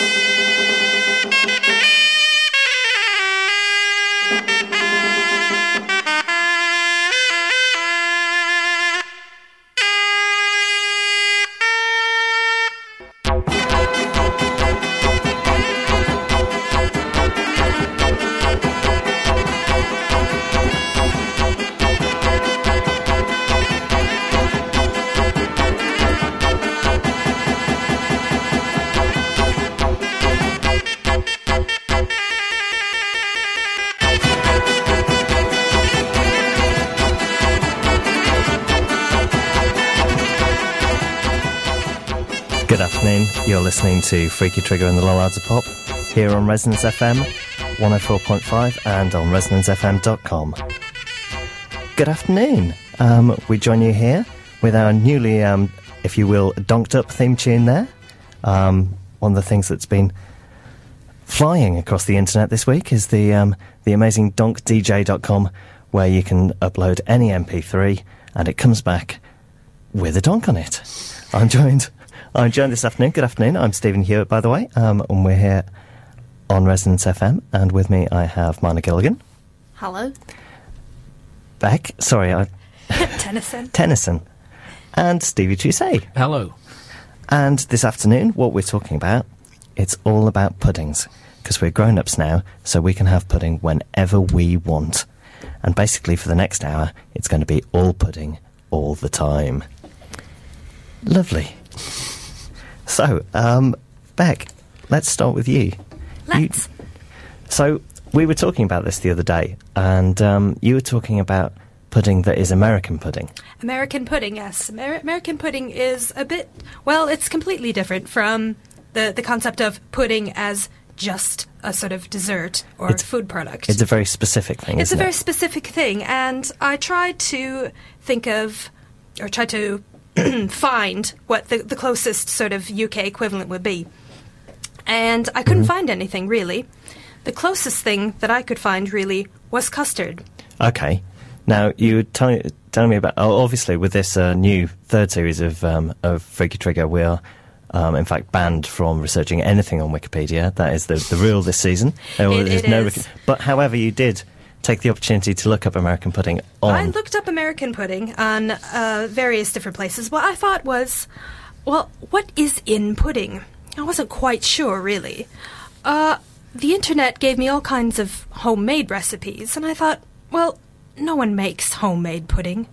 Good listening to Freaky Trigger and the Lollards of Pop here on Resonance FM 104.5 and on resonancefm.com. Good afternoon. Um, we join you here with our newly, um, if you will, donked up theme tune there. Um, one of the things that's been flying across the internet this week is the um, the amazing donkdj.com where you can upload any MP3 and it comes back with a donk on it. I'm joined I'm joined this afternoon. Good afternoon. I'm Stephen Hewitt, by the way, um, and we're here on Resonance FM. And with me, I have Marna Gilligan, Hello. Beck, sorry, I, Tennyson. Tennyson, and Stevie Toussaint. Hello. And this afternoon, what we're talking about, it's all about puddings because we're grown ups now, so we can have pudding whenever we want. And basically, for the next hour, it's going to be all pudding all the time. Lovely. So, um, Beck, let's start with you. You- Let's. so, we were talking about this the other day, and um, you were talking about pudding that is American pudding. American pudding, yes. Amer- American pudding is a bit, well, it's completely different from the, the concept of pudding as just a sort of dessert or It's- food product. It's a very specific thing, It's a very it? specific thing, and I tried to think of, or try to find what the, the closest sort of UK equivalent would be. And I Mm-hmm. couldn't find anything really. The closest thing that I could find really was custard. Okay. Now you were telling telling me about. Oh, obviously, with this uh, new third series of um, of Freaky Trigger, we are. Um, in fact, banned from researching anything on Wikipedia. That is the, the rule this season. There It- is it no is. But however, you did take the opportunity to look up American pudding on. I looked up American pudding on uh, various different places. What I thought was, well, what is in pudding? I wasn't quite sure, really. Uh, the internet gave me all kinds of homemade recipes, and I thought, well, no one makes homemade pudding.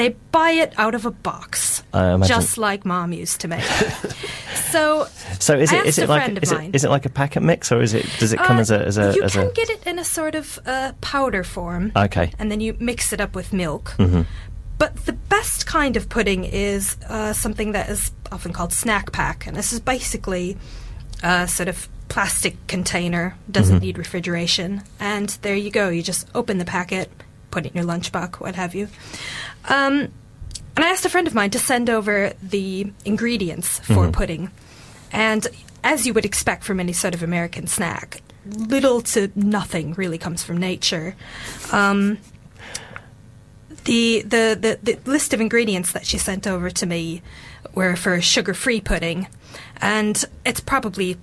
They buy it out of a box, just like Mom used to make. so, so is it is it like is it, is it like a packet mix or is it does it come Uh, as a as a you as can a get it in a sort of uh, powder form. okay and then you mix it up with milk. Mhm. But the best kind of pudding is uh, something that is often called snack pack, and this is basically a sort of plastic container, doesn't Mhm. need refrigeration, and there you go. You just open the packet, put it in your lunchbox, what have you. Um, and I asked a friend of mine to send over the ingredients for Mhm. pudding, and as you would expect from any sort of American snack, little to nothing really comes from nature. Um, the, the, the, the list of ingredients that she sent over to me were for sugar free pudding, and it's probably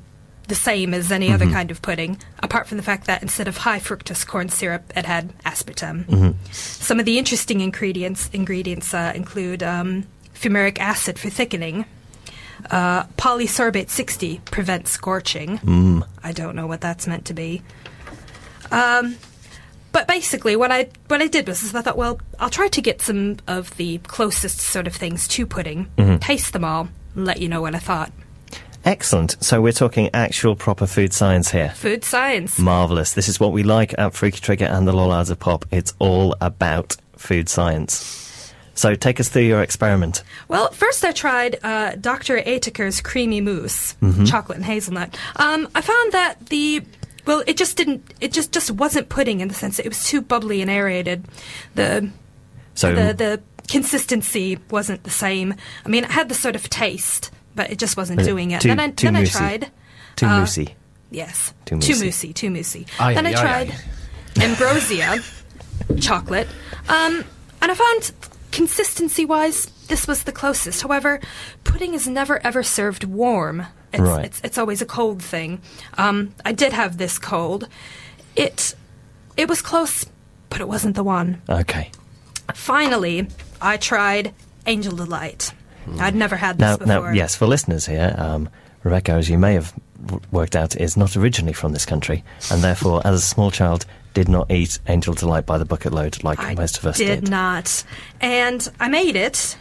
the same as any other Mhm. kind of pudding, apart from the fact that instead of high fructose corn syrup, it had aspartame. Mhm. Some of the interesting ingredients ingredients uh, include um, fumaric acid for thickening. Uh, polysorbate 60 prevents scorching. Mm. I don't know what that's meant to be. Um, but basically, what I what I did was is I thought, well, I'll try to get some of the closest sort of things to pudding, Mhm. taste them all, and let you know what I thought. Excellent. So we're talking actual proper food science here. Food science. Marvelous. This is what we like at Freaky Trigger and the Lollards of Pop. It's all about food science. So take us through your experiment. Well, first I tried uh, Dr. Oetker's creamy mousse, Mhm. chocolate and hazelnut. Um, I found that the well, it just didn't. It just just wasn't pudding in the sense that it was too bubbly and aerated. The So the the consistency wasn't the same. I mean, it had the sort of taste, but it just wasn't Was doing it. too- then I too then I tried. too uh, moussey. Yes. Too Too moussey. moussey. Too moussey. Aye, then I aye, aye, tried ambrosia chocolate, um, and I found consistency-wise this was the closest. However, pudding is never ever served warm. It's, Right. it's, it's always a cold thing. Um, I did have this cold. It, it was close, but it wasn't the one. Okay. Finally, I tried Angel Delight. I'd never had this Now, before. now, yes, for listeners here, um, Rebecca, as you may have worked out, is not originally from this country, and therefore, as a small child, did not eat Angel Delight by the bucket load like I most of us did, did. not. And I made it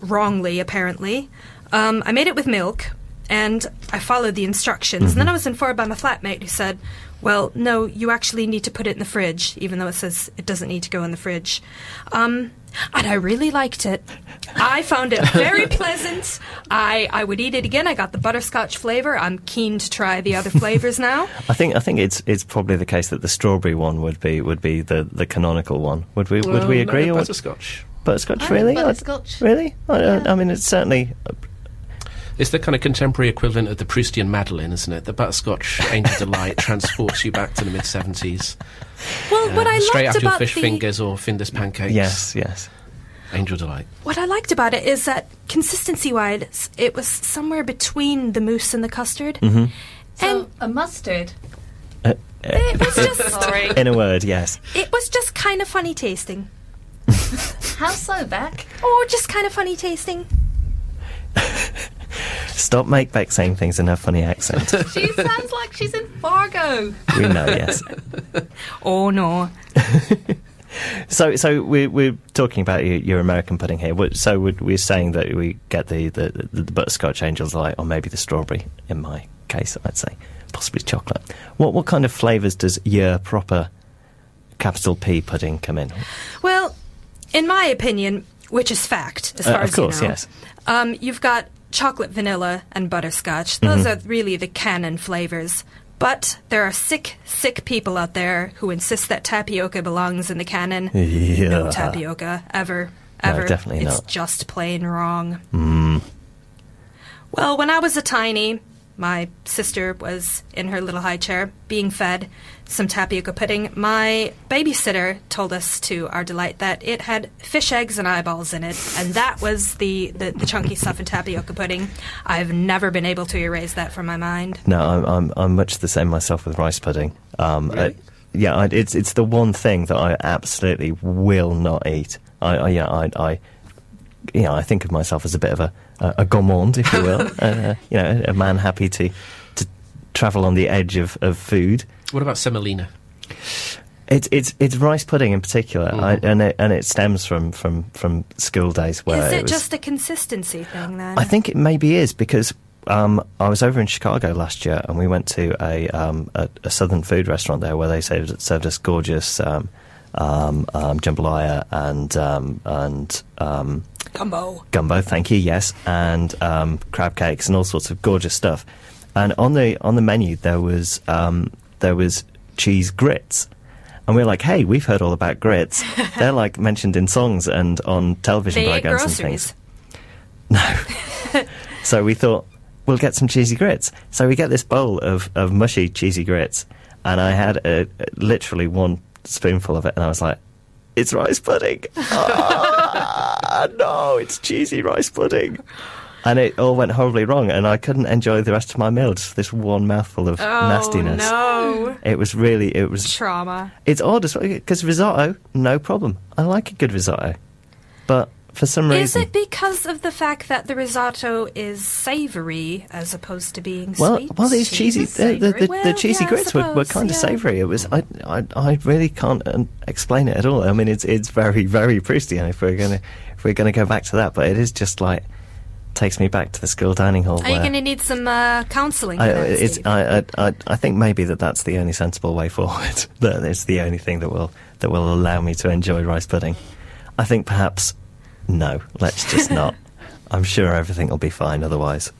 wrongly, apparently. Um, I made it with milk, and I followed the instructions. And Mm-hmm. then I was informed by my flatmate who said, "Well, no, you actually need to put it in the fridge, even though it says it doesn't need to go in the fridge." Um, and I really liked it. I found it very pleasant. I I would eat it again. I got the butterscotch flavor. I'm keen to try the other flavors now. I think I think it's it's probably the case that the strawberry one would be would be the, the canonical one. Would we would Well, we agree? or butterscotch. butterscotch I like really? I- butterscotch. really? I, don't- I mean, it's certainly It's the kind of contemporary equivalent of the Proustian Madeleine, isn't it? The butterscotch Angel Delight transports you back to the mid 70s. Well, what I Straight liked after your fish the fingers or Findus pancakes. yes, yes. Angel Delight. What I liked about it is that consistency-wise, it was somewhere between the mousse and the custard, Mm-hmm. So and a mustard. it was just Sorry. In a word, yes. it was just kind of funny tasting. How so, Beck? Oh, just kind of funny tasting. Stop make Beck saying things in her funny accent. She sounds like she's in Fargo. we know, yes. Oh no. So, so we're we're talking about your, your American pudding here. So we're, we're saying that we get the, the, the, the butterscotch angels delight, or maybe the strawberry. In my case, I'd say possibly chocolate. What what kind of flavours does your proper capital P pudding come in? Well, in my opinion, which is fact, as Uh, far as course, you know, yes. um, you've got chocolate, vanilla, and butterscotch. Those are really the canon flavors. But there are sick, sick people out there who insist that tapioca belongs in the canon. Yeah. No tapioca, ever, No, ever. definitely it's not. just plain wrong. Mm. Well, when I was a tiny, my sister was in her little high chair being fed some tapioca pudding. My babysitter told us to our delight that it had fish eggs and eyeballs in it, and that was the, the, the chunky stuff in tapioca pudding. I've never been able to erase that from my mind. No, I'm, I'm I'm much the same myself with rice pudding. Um, Really? uh, yeah, I, it's it's the one thing that I absolutely will not eat. I, I yeah, I, I you know, I think of myself as a bit of a a, a gourmand, if you will. uh, you know, a man happy to to travel on the edge of, of food. What about semolina? It's it's it's rice pudding in particular, I, Mhm. and it and it stems from from from school days where Is it was, just a consistency thing then? I think it maybe is because um, I was over in Chicago last year and we went to a, um, a, a southern food restaurant there where they served, served us gorgeous um, um, um, jambalaya and um, and um, Gumbo. gumbo. Thank you. Yes, and um, crab cakes and all sorts of gorgeous stuff. And on the on the menu there was um, there was cheese grits. And we are like, hey, we've heard all about grits. They're like mentioned in songs and on television They programs and things. No. so we thought we'll get some cheesy grits. So we get this bowl of, of mushy cheesy grits, and I had a, literally one spoonful of it, and I was like, "It's rice pudding! Ah, no, it's cheesy rice pudding." And it all went horribly wrong, and I couldn't enjoy the rest of my meal. Just this one mouthful of Oh, nastiness. no. It was really, it was Trauma. it's odd because risotto, no problem. I like a good risotto, but for some reason. Is it because of the fact that the risotto is savoury as opposed to being well, sweet? well, these cheesy, the, the, the, the cheesy yeah, grits were, were suppose, kind of savoury. It was, I, I, I really can't um, explain it at all. I mean, it's, it's very, very Proustian if we're gonna, if we're gonna go back to that. But it is just like takes me back to the school dining hall. Are you going to need some uh, counselling? I, that. I, I, I, I think maybe that that's the only sensible way forward. that it's the only thing that will that will allow me to enjoy rice pudding. I think perhaps no. Let's just not. I'm sure everything will be fine otherwise.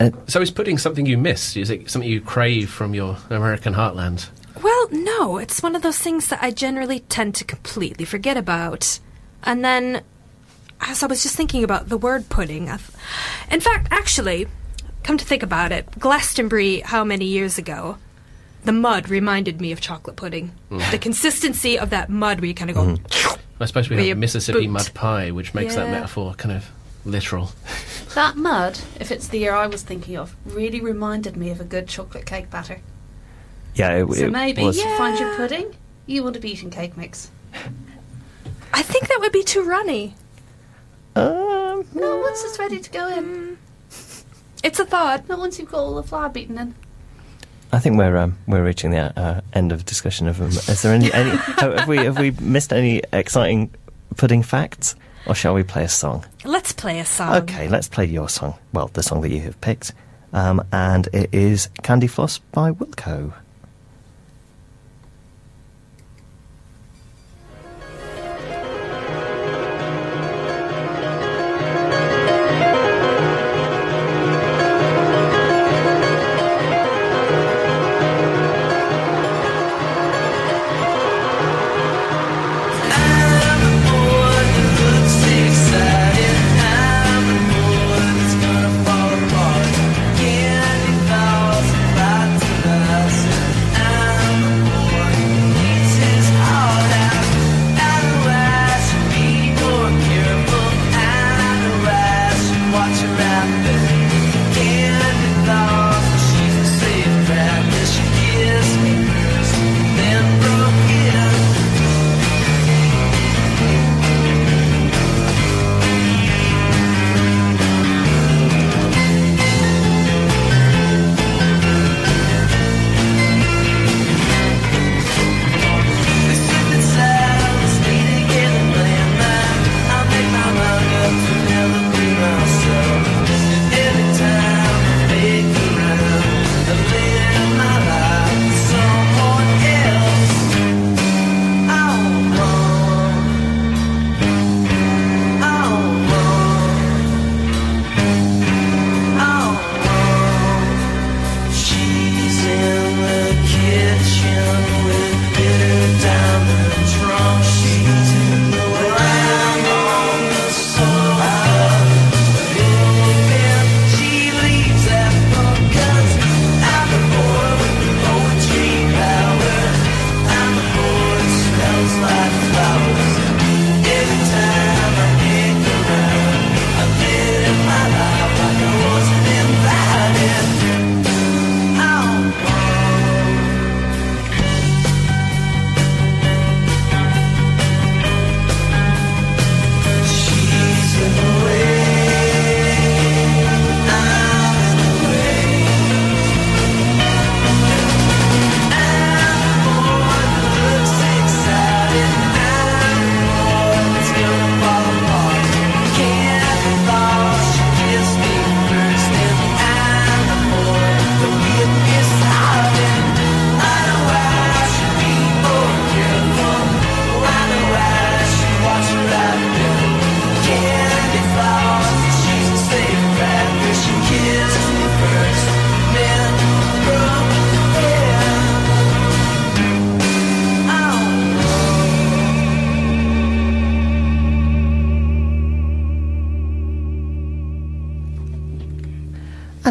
Uh, So is pudding something you miss? Is it something you crave from your American heartland? Well, no, it's one of those things that I generally tend to completely forget about. And then, as I was just thinking about the word pudding, I th- in fact, actually, come to think about it, Glastonbury, how many years ago, the mud reminded me of chocolate pudding. Mm. The consistency of that mud where you kind of go, mm-hmm. I suppose we Where you have Mississippi boot. mud pie, which makes that metaphor kind of literal. That mud, if it's the year I was thinking of, really reminded me of a good chocolate cake batter. Yeah, it, So it maybe was. you find your pudding, you would have eaten cake mix. I think that would be too runny. Um, No, once it's ready to go in. It's a thought. Not once you've got all the flour beaten in. I think we're um, we're reaching the uh, end of discussion of them. Is there any, any have have we have we missed any exciting pudding facts, or shall we play a song? Let's play a song. Okay, let's play your song. Well, the song that you have picked, um, and it is "Candy Floss" by Wilco.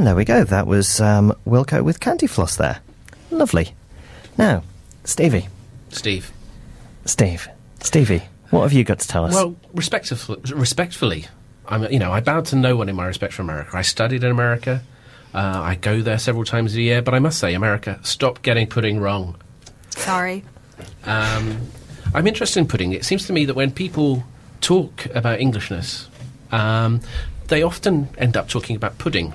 And there we go. That was um, Wilco with Candy Floss there. Lovely. Now, Stevie, Steve. Steve, Stevie, what have you got to tell us? Well, respectfully, respectfully, I'm you know I bow to no one in my respect for America. I studied in America. Uh, I go there several times a year, but I must say, America, stop getting pudding wrong. Sorry. Um, I'm interested in pudding. It seems to me that when people talk about Englishness, um, they often end up talking about pudding.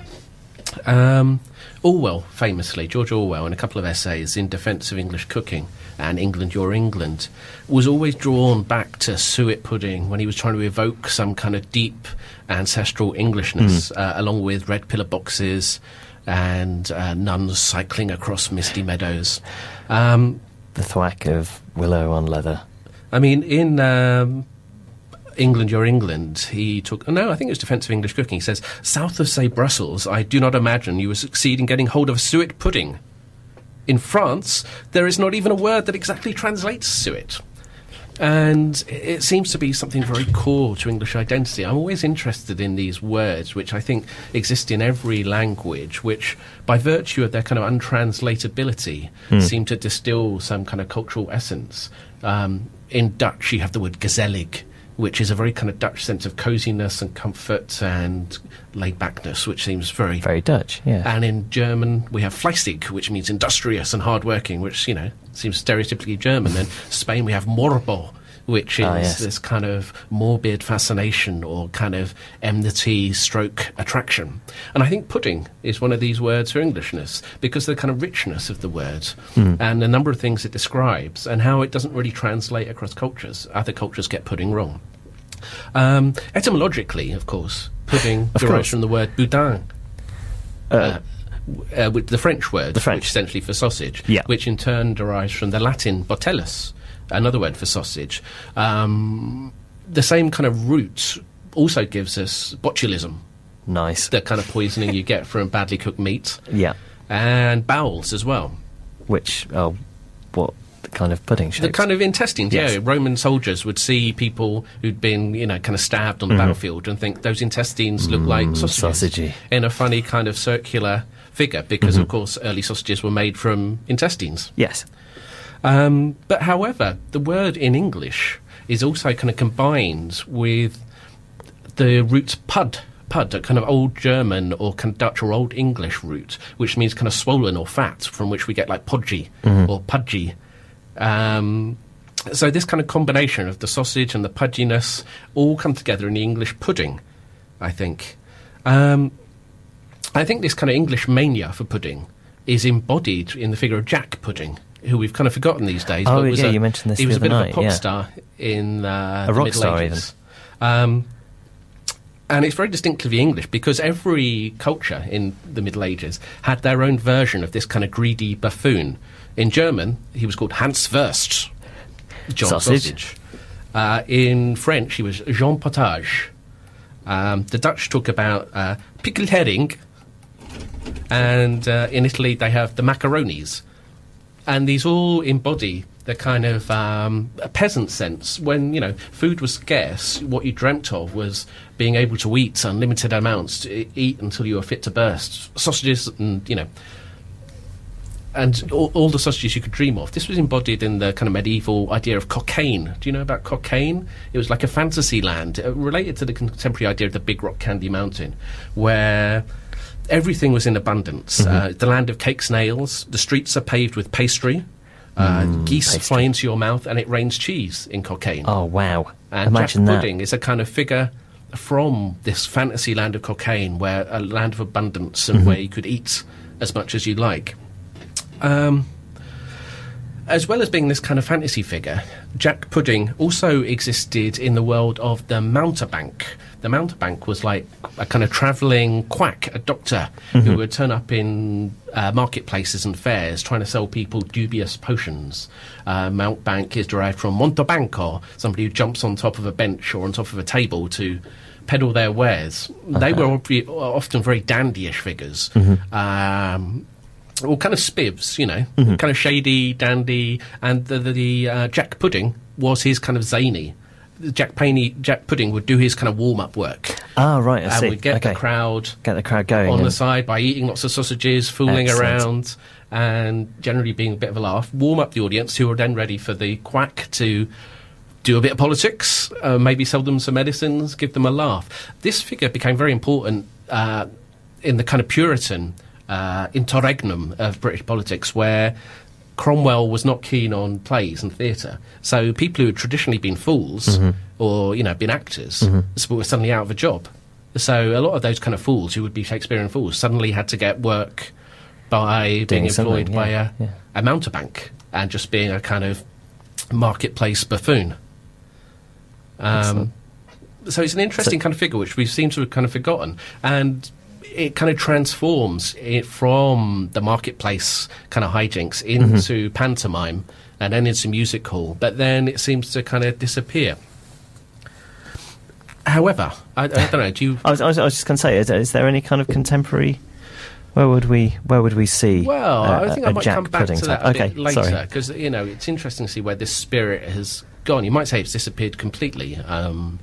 Um, Orwell, famously, George Orwell, in a couple of essays in defence of English cooking and England, Your England, was always drawn back to suet pudding when he was trying to evoke some kind of deep ancestral Englishness, uh, along with red pillar boxes and uh, nuns cycling across misty meadows. Um, the thwack of willow on leather. I mean, in um, England, Your England, he took. No, I think it was Defence of English Cooking. He says, South of, say, Brussels, I do not imagine you will succeed in getting hold of suet pudding. In France, there is not even a word that exactly translates suet. And it seems to be something very core to English identity. I'm always interested in these words, which I think exist in every language, which, by virtue of their kind of untranslatability, seem to distill some kind of cultural essence. Um, in Dutch, you have the word gezellig, which is a very kind of Dutch sense of coziness and comfort and laid backness, which seems very. Very Dutch, yeah. and in German, we have fleißig, which means industrious and hardworking, which, you know, seems stereotypically German. Then Spain, we have morbo, which is Ah, yes. this kind of morbid fascination or kind of enmity stroke attraction. And I think pudding is one of these words for Englishness because of the kind of richness of the word Hmm. and the number of things it describes and how it doesn't really translate across cultures. Other cultures get pudding wrong. Um, etymologically, of course, pudding Of derives course. from the word boudin, Uh, uh, with the French word, The French. essentially for sausage, Yeah. which in turn derives from the Latin botellus, another word for sausage. Um, the same kind of root also gives us botulism, nice. the kind of poisoning you get from badly cooked meat, yeah. and bowels as well. Which, oh, what the kind of pudding shapes? The kind of intestines, Yes. yeah. Roman soldiers would see people who'd been, you know, kind of stabbed on the mm-hmm. battlefield and think those intestines look like mm, sausages sausagey. in a funny kind of circular figure because, mm-hmm. of course, early sausages were made from intestines. Yes. Um, but however, the word in English is also kind of combined with the roots pud. Pud, a kind of old German or kind of Dutch or old English root, which means kind of swollen or fat, from which we get like podgy or pudgy. Um, so this kind of combination of the sausage and the pudginess all come together in the English pudding, I think. Um, I think this kind of English mania for pudding is embodied in the figure of Jack Pudding, who we've kind of forgotten these days. Oh, yeah, a- you mentioned this He was a bit of a pop yeah. star in uh, A the rock Middle star, Ages. Um, and it's very distinctively English because every culture in the Middle Ages had their own version of this kind of greedy buffoon. In German, he was called Hans Wurst, John Sausage. Sausage. Uh, in French, he was Jean Potage. Um, the Dutch talk about uh, pickled herring, and uh, in Italy they have the macaronis, and these all embody the kind of um, peasant sense. When you know food was scarce, what you dreamt of was being able to eat unlimited amounts, eat until you were fit to burst. Sausages, and you know. And all, all the sausages you could dream of. This was embodied in the kind of medieval idea of Cockaigne. Do you know about Cockaigne? It was like a fantasy land uh, related to the contemporary idea of the Big Rock Candy Mountain, where everything was in abundance. Uh, the land of cakes and ales. The streets are paved with pastry. Uh, geese pastry. fly into your mouth, and it rains cheese in Cockaigne. Oh, wow. And Imagine Jack that. Pudding is a kind of figure from this fantasy land of Cockaigne, where a land of abundance Mm-hmm. and where you could eat as much as you like. Um, as well as being this kind of fantasy figure, Jack Pudding also existed in the world of the mountebank. The mountebank was like a kind of travelling quack, a doctor who would turn up in uh, marketplaces and fairs trying to sell people dubious potions. Uh, mountebank is derived from montebanco, somebody who jumps on top of a bench or on top of a table to peddle their wares. They were often very dandyish figures. Um, well, kind of spivs, you know, kind of shady, dandy, and the the, the uh, Jack Pudding was his kind of zany. Jack Paney, Jack Pudding would do his kind of warm up work, Ah, right, I and see. would get okay. the crowd Get the crowd going. on the side by eating lots of sausages, fooling Excellent. around, and generally being a bit of a laugh. Warm up the audience, who are then ready for the quack to do a bit of politics, uh, maybe sell them some medicines, give them a laugh. This figure became very important uh, in the kind of Puritan uh, interregnum of British politics, where Cromwell was not keen on plays and theatre. So people who had traditionally been fools or you know been actors s- were suddenly out of a job. So a lot of those kind of fools who would be Shakespearean fools suddenly had to get work by being employed something, by a, yeah. a mountebank and just being a kind of marketplace buffoon. Um, so it's an interesting kind of figure which we seem to have kind of forgotten, and it kind of transforms it from the marketplace kind of hijinks Mm-hmm. into pantomime and then into music hall, but then it seems to kind of disappear. However, I, I don't know. Do you? I was, I was, I was just going to say, is, is there any kind of contemporary? Where would we Where would we see? Well, uh, I think a I might Jack come back to type? that a okay, bit later because you know it's interesting to see where this spirit has gone. You might say it's disappeared completely, um,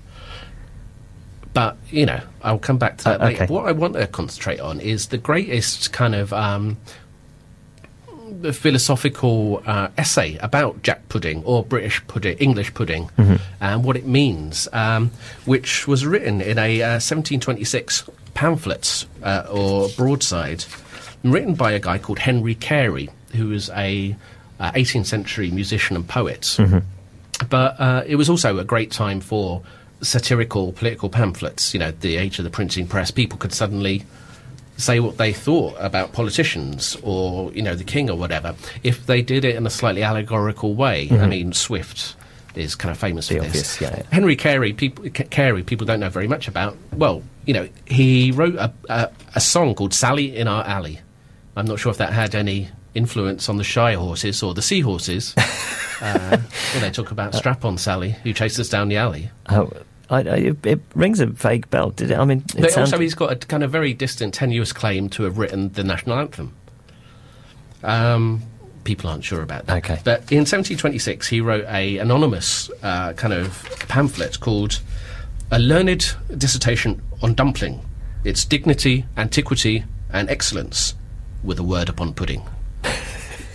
but you know I'll come back to that Uh, later. okay. What I want to concentrate on is the greatest kind of um, philosophical uh, essay about Jack pudding or British pudding, English pudding, and what it means, um, which was written in a uh, 1726 pamphlet uh, or broadside, written by a guy called Henry Carey, who was a uh, 18th century musician and poet. But uh, it was also a great time for satirical political pamphlets. You know, the age of the printing press, people could suddenly say what they thought about politicians or you know the king or whatever if they did it in a slightly allegorical way. I mm-hmm. mean, Swift is kind of famous The for obvious, this. yeah, yeah. Henry Carey, people, Carey, people don't know very much about. Well, you know, he wrote a, a, a song called "Sally in Our Alley." I'm not sure if that had any influence on the shy horses or the seahorses. uh, when they talk about Strap-on Sally, who chases us down the alley. Oh, I, I, it, rings a vague bell. Did it? I mean, it But sound- also, he's got a kind of very distant, tenuous claim to have written the national anthem. Um, people aren't sure about that. Okay. But in 1726, he wrote a anonymous uh, kind of pamphlet called "A Learned Dissertation on Dumpling: Its Dignity, Antiquity, and Excellence, with a word upon pudding."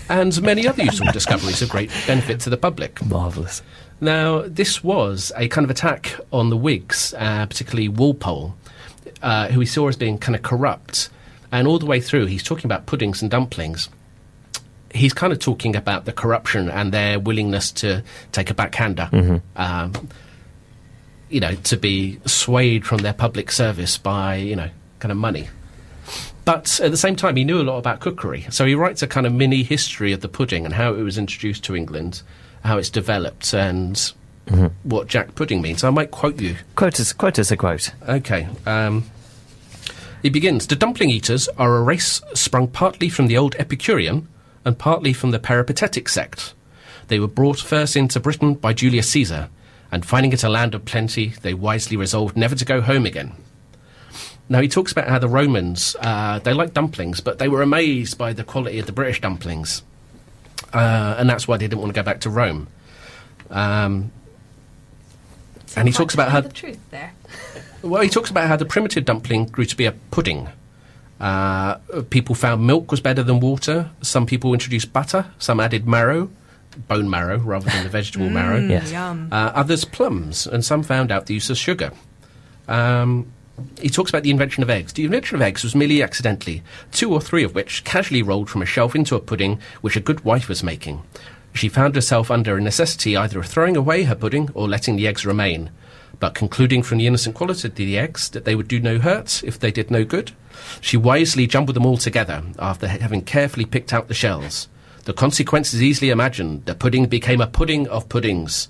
And many other useful discoveries of great benefit to the public. marvelous. Now, this was a kind of attack on the Whigs, uh, particularly Walpole, uh, who he saw as being kind of corrupt. And all the way through, he's talking about puddings and dumplings. He's kind of talking about the corruption and their willingness to take a backhander, um, you know, to be swayed from their public service by, you know, kind of money. But at the same time, he knew a lot about cookery. So he writes a kind of mini history of the pudding and how it was introduced to England, how it's developed, and what Jack pudding means. I might quote you. Quote us, quote us a quote. Okay. Um, he begins The dumpling eaters are a race sprung partly from the old Epicurean and partly from the Peripatetic sect. They were brought first into Britain by Julius Caesar, and finding it a land of plenty, they wisely resolved never to go home again. Now he talks about how the Romans uh, they liked dumplings, but they were amazed by the quality of the British dumplings, uh, and that's why they didn't want to go back to Rome. Um, and he talks about how the truth there. well, he talks about how the primitive dumpling grew to be a pudding. Uh, people found milk was better than water. Some people introduced butter. Some added marrow, bone marrow rather than the vegetable marrow. Yes. Yum. Uh, others plums, and some found out the use of sugar. Um, he talks about the invention of eggs. The invention of eggs was merely accidentally, two or three of which casually rolled from a shelf into a pudding which a good wife was making. She found herself under a necessity either of throwing away her pudding or letting the eggs remain. But concluding from the innocent quality of the eggs that they would do no hurt if they did no good, she wisely jumbled them all together after having carefully picked out the shells. The consequence is easily imagined. The pudding became a pudding of puddings,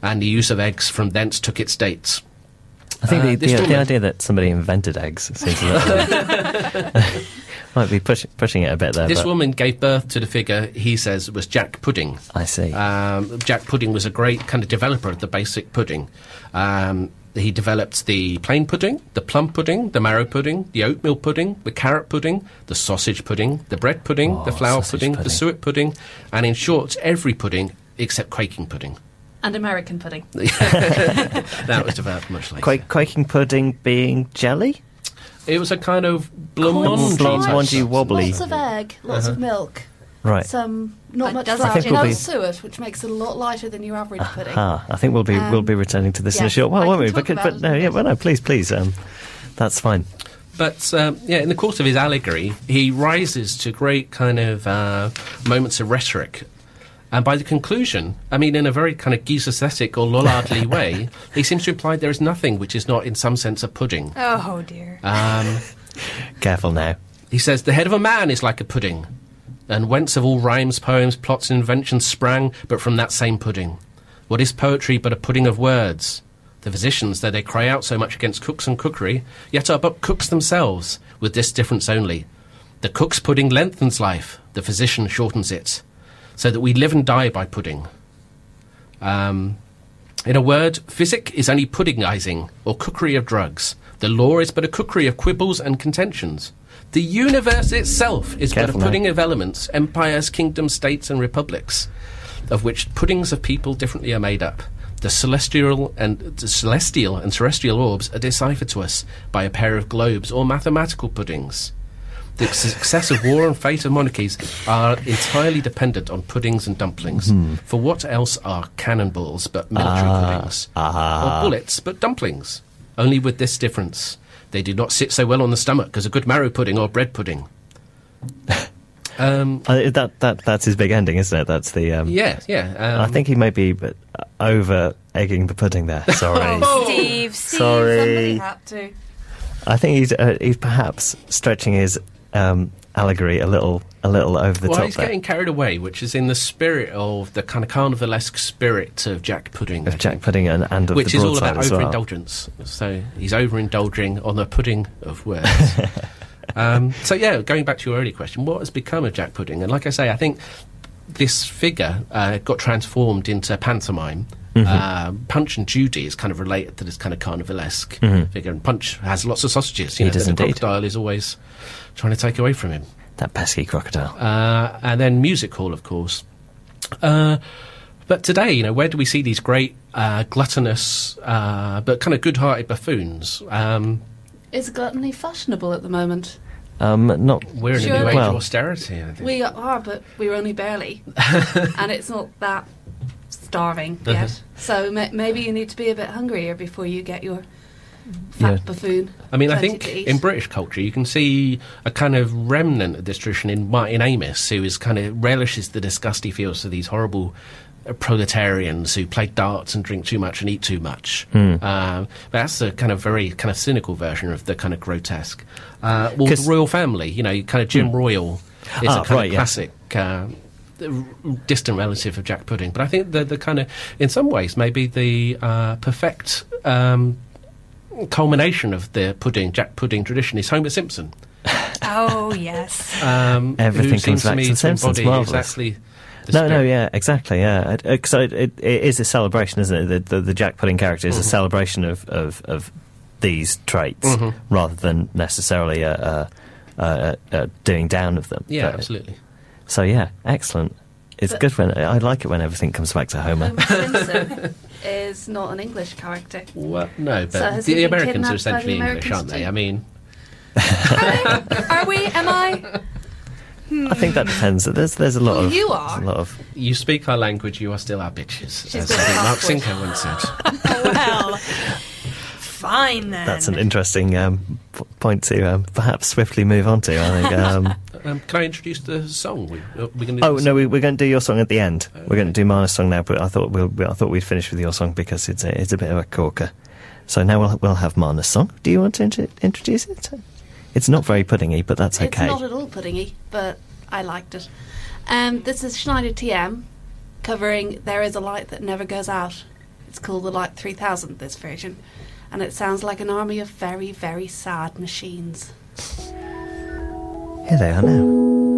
and the use of eggs from thence took its date. I think Uh, the, the, the idea that somebody invented eggs seems a little, might be push, pushing it a bit there. This woman gave birth to the figure he says was Jack Pudding. I see. Um, Jack Pudding was a great kind of developer of the basic pudding. Um, he developed the plain pudding, the plum pudding, the marrow pudding, the oatmeal pudding, the carrot pudding, the sausage pudding, the bread pudding, Oh, the flour sausage pudding, the suet pudding, and in short, every pudding except quaking pudding. And American pudding. That was developed much later. Quake, quaking pudding being jelly? It was a kind of blancmange. Blancmange wobbly. Lots of egg, lots Uh-huh. of milk, Right. some not It much flour. have I we'll no be- suet, which makes it a lot lighter than your average pudding. Ah, I think we'll be we'll Um, be returning to this in a short while, I won't we? But, but no, yeah, bit. well, no, please, please. Um, that's fine. But um, yeah, in the course of his allegory, he rises to great kind of uh, moments of rhetoric. And by the conclusion, I mean, in a very kind of Guise-aesthetic or Lollardly way, he seems to imply there is nothing which is not, in some sense, a pudding. Oh dear. Um, Careful now. he says, The head of a man is like a pudding, and whence of all rhymes, poems, plots, and inventions sprang but from that same pudding. What is poetry but a pudding of words? The physicians, though they cry out so much against cooks and cookery, yet are but cooks themselves, with this difference only. The cook's pudding lengthens life, the physician shortens it, so that we live and die by pudding. Um, in a word, physic is only puddingizing, or cookery of drugs. The law is but a cookery of quibbles and contentions. The universe itself is Careful but a pudding of elements, empires, kingdoms, states, and republics, of which puddings of people differently are made up. The celestial and the celestial and terrestrial orbs are deciphered to us by a pair of globes or mathematical puddings. The success of war and fate of monarchies are entirely dependent on puddings and dumplings. For what else are cannonballs but military puddings? ah. Or bullets but dumplings? Only with this difference. They do not sit so well on the stomach as a good marrow pudding or bread pudding. um, Uh, that that that's his big ending, isn't it? That's the. Um, yeah, yeah. Um, I think he may be uh, over egging the pudding there. Sorry. Steve, Steve. Sorry. Somebody had to. I think he's uh, he's perhaps stretching his um, allegory a little a little over the well, top he's there. getting carried away, which is in the spirit of the kind of carnivalesque spirit of Jack Pudding. I of Jack think. Pudding and, and of which is all about as well. overindulgence. So he's overindulging on the pudding of words. um, so yeah, going back to your earlier question, what has become of Jack Pudding? And like I say, I think this figure uh, got transformed into pantomime. Mm-hmm. Uh, Punch and Judy is kind of related to this kind of carnivalesque figure, and Punch has lots of sausages. You Mm-hmm. He know, does indeed. crocodile is always trying to take away from him. That pesky crocodile. Uh, and then music hall, of course. Uh, but today, you know, where do we see these great, uh, gluttonous, uh, but kind of good-hearted buffoons? Um, Is gluttony fashionable at the moment? Um, not we're in Sure. a new age Well- of austerity. I think. We are, but we're only barely. and it's not that starving yet. So ma- maybe you need to be a bit hungrier before you get your fat Yeah. buffoon. I mean, I think in British culture, you can see a kind of remnant of this tradition in Martin Amis, who is kind of relishes the disgust he feels for these horrible uh, proletarians who play darts and drink too much and eat too much. Um, but that's a kind of very kind of cynical version of the kind of grotesque. Uh, well, 'Cause- the Royle Family, you know, kind of Jim Royle is Ah, a kind right, of yeah. classic. Uh, distant relative of Jack Pudding, but I think the the kind of, in some ways, maybe the uh, perfect um, culmination of the pudding, Jack Pudding tradition is Homer Simpson. Oh, yes. Um, Everything seems comes back to me to The Simpsons, embody marvellous. exactly. The no, no, yeah, exactly, yeah. Because it, it, it is a celebration, isn't it? The, the, the Jack Pudding character Mm-hmm. is a celebration of, of, of these traits Mhm. rather than necessarily a, a, a, a, a doing down of them. Yeah, But- absolutely. So yeah, excellent. It's But- good when I like it when everything comes back to Homer. Homer Simpson is not an English character. Well, no, but So has he the Americans are kidnapped by the essentially English, aren't they? too? I mean, Are we? Am I? I think that depends. There's there's a lot Well, of you are. a lot of you speak our language, you are still our bitches. She's as got I a think Mark passport. Sinker once said. Well, fine then. that's an interesting um, point to um, perhaps swiftly move on to. I think. Um, Um, can I introduce the song? We, uh, we're going to oh no, we, we're going to do your song at the end. We're going to do Mana's song now, but I thought we'll, we I thought we'd finish with your song because it's a, it's a bit of a corker. So now we'll we'll have Mana's song. Do you want to intro- introduce it? It's not very puddingy, but that's okay. It's not at all puddingy, but I liked it. Um, this is Schneider TM covering There Is a Light That Never Goes Out. It's called the Light 3000, this version. And it sounds like an army of very, very sad machines. Here they are now.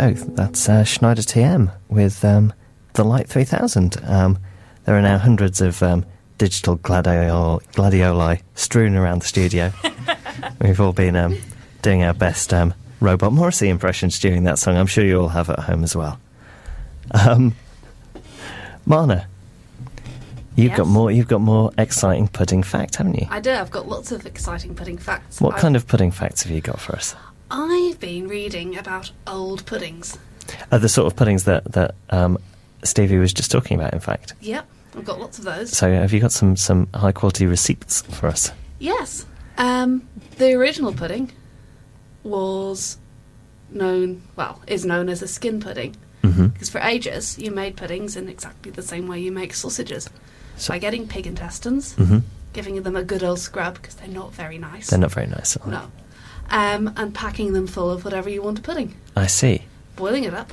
And there we go. That's uh, Schneider TM with um, the Light 3000. Um, there are now hundreds of um, digital gladiol- gladioli strewn around the studio. We've all been um, doing our best um, Robot Morrissey impressions during that song. I'm sure you all have at home as well. Um, Marna, you've got more. You've got more exciting pudding fact, haven't you? I do. I've got lots of exciting pudding facts. What I've, kind of pudding facts have you got for us? I've been reading about old puddings. Uh, the sort of puddings that that um, Stevie was just talking about. In fact, Yep, I've got lots of those. so have you got some some high quality receipts for us? Yes. Um, the original pudding was known, well, is known as a skin pudding. hmm Because for ages, you made puddings in exactly the same way you make sausages. So- by getting pig intestines, hmm giving them a good old scrub, because they're not very nice. They're not very nice. No. Um, and packing them full of whatever you want a pudding. I see. Boiling it up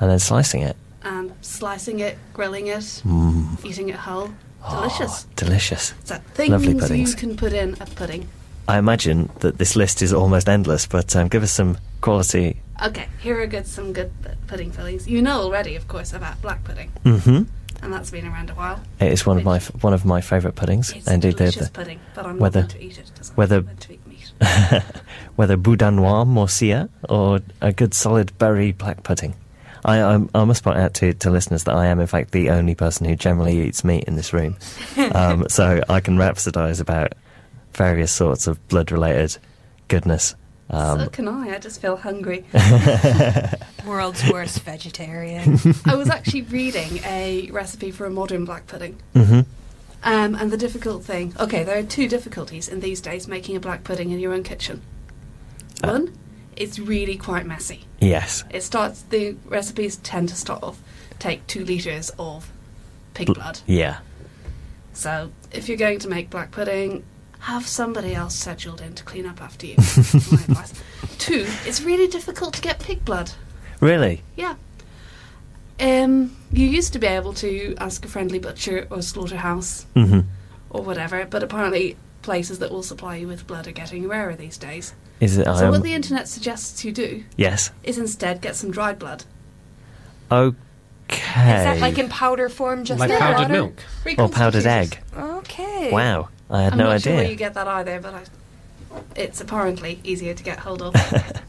And then slicing it. and slicing it, grilling it, Mm. eating it whole. Oh, Delicious. delicious. So Lovely things you can put in a pudding. I imagine that this list is almost endless, but um, give us some quality. Okay, here are good some good pudding fillings. You know already, of course, about black pudding, Mm-hmm. and that's been around a while. It is one of my one of my favourite puddings. It's Indeed, delicious the- pudding, but I'm whether- not going to eat it whether- not meant to eat meat. whether boudin noir, morcilla, or a good solid Bury black pudding. I, I, I must point out to, to listeners that I am, in fact, the only person who generally eats meat in this room. um, so I can rhapsodise about various sorts of blood related goodness. so Um, can I. I just feel hungry. World's worst vegetarian. I was actually reading a recipe for a modern black pudding. mhm. Um, and the difficult thing, okay, there are two difficulties in these days making a black pudding in your own kitchen. Uh. One, it's really quite messy. Yes. It starts, the recipes tend to start off, take two litres of pig Bl- blood. Yeah. So if you're going to make black pudding, have somebody else scheduled in to clean up after you. my advice. Two, it's really difficult to get pig blood. Really? Yeah. Um, you used to be able to ask a friendly butcher or slaughterhouse hmm or whatever, but apparently places that will supply you with blood are getting rarer these days. Is it? So um, what the internet suggests you do yes. is instead get some dried blood. Okay. Is that like in powder form just like like powdered water? milk. or powdered egg? Okay. Wow. I had I'm no not idea. sure where you get that either, but I, it's apparently easier to get hold of.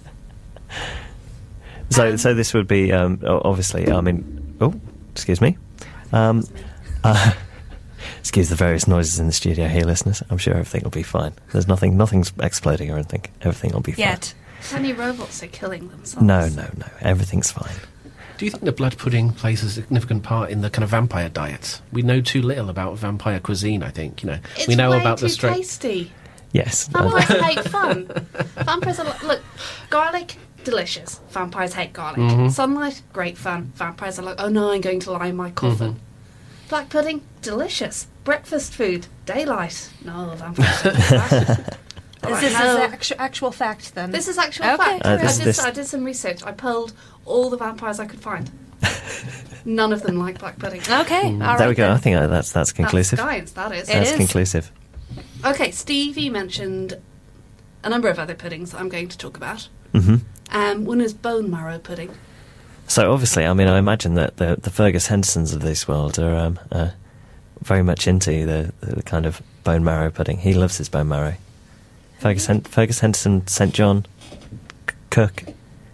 So, Um, so this would be um, obviously. I mean, oh, excuse me. Um, uh, excuse the various noises in the studio here, listeners. I'm sure everything will be fine. There's nothing, nothing's exploding or anything. Everything will be fine. Yet. Tiny robots are killing themselves. No, no, no. Everything's fine. Do you think the blood pudding plays a significant part in the kind of vampire diets? We know too little about vampire cuisine. I think you know It's we know way about too the straight. tasty. Yes. Vampires hate fun. Vampires are like, look, garlic, delicious. Vampires hate garlic. Mm-hmm. Sunlight, great fun. Vampires are like, oh no, I'm going to lie in my coffin. Mm-hmm. Black pudding, delicious. Breakfast food, daylight. No, vampires. hate that. Is Right, this no. actu- actual fact then? This is actual Okay. fact. Uh, this- I, did, this- I did some research. I polled all the vampires I could find. None of them like black pudding. okay. all Mm. there we right go. I think that's that's conclusive. That's science, that is. It that's is. conclusive. Okay, Stevie mentioned a number of other puddings that I'm going to talk about. Hmm Um, one is bone marrow pudding. So obviously, I mean, I imagine that the the Fergus Hendersons of this world are um, uh, very much into the, the kind of bone marrow pudding. He loves his bone marrow. Fergus, Hen- Fergus Henderson, St John, c- cook,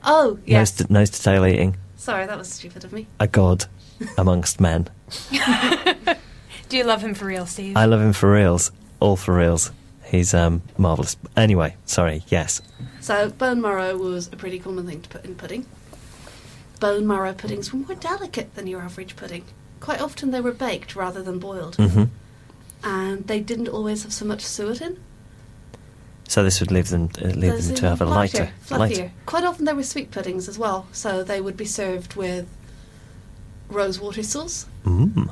Oh, nose, yes. to, nose to tail eating, Sorry, that was stupid of me. a god amongst men. Do you love him for real, Steve? I love him for reals, all for reals. He's um, marvelous. Anyway, sorry. Yes. So, bone marrow was a pretty common thing to put in pudding. Bone marrow puddings were more delicate than your average pudding. Quite often they were baked rather than boiled. Mm-hmm. And they didn't always have so much suet in. So this would leave them uh, leave Those them to have a lighter, fluffier. lighter. Quite often they were sweet puddings as well, so they would be served with rosewater sauce. Mm.